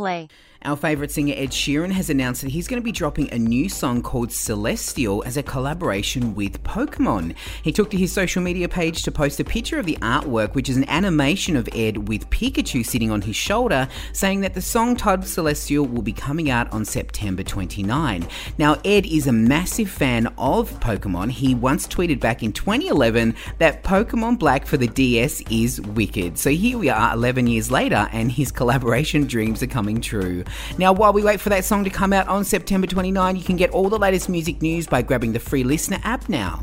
play. Our favourite singer Ed Sheeran has announced that he's going to be dropping a new song called Celestial as a collaboration with Pokemon. He took to his social media page to post a picture of the artwork, which is an animation of Ed with Pikachu sitting on his shoulder, saying that the song titled Celestial will be coming out on September 29. Now, Ed is a massive fan of Pokemon. He once tweeted back in 2011 that Pokemon Black for the DS is wicked. So here we are 11 years later, and his collaboration dreams are coming true. Now, while we wait for that song to come out on September 29, you can get all the latest music news by grabbing the free listener app now.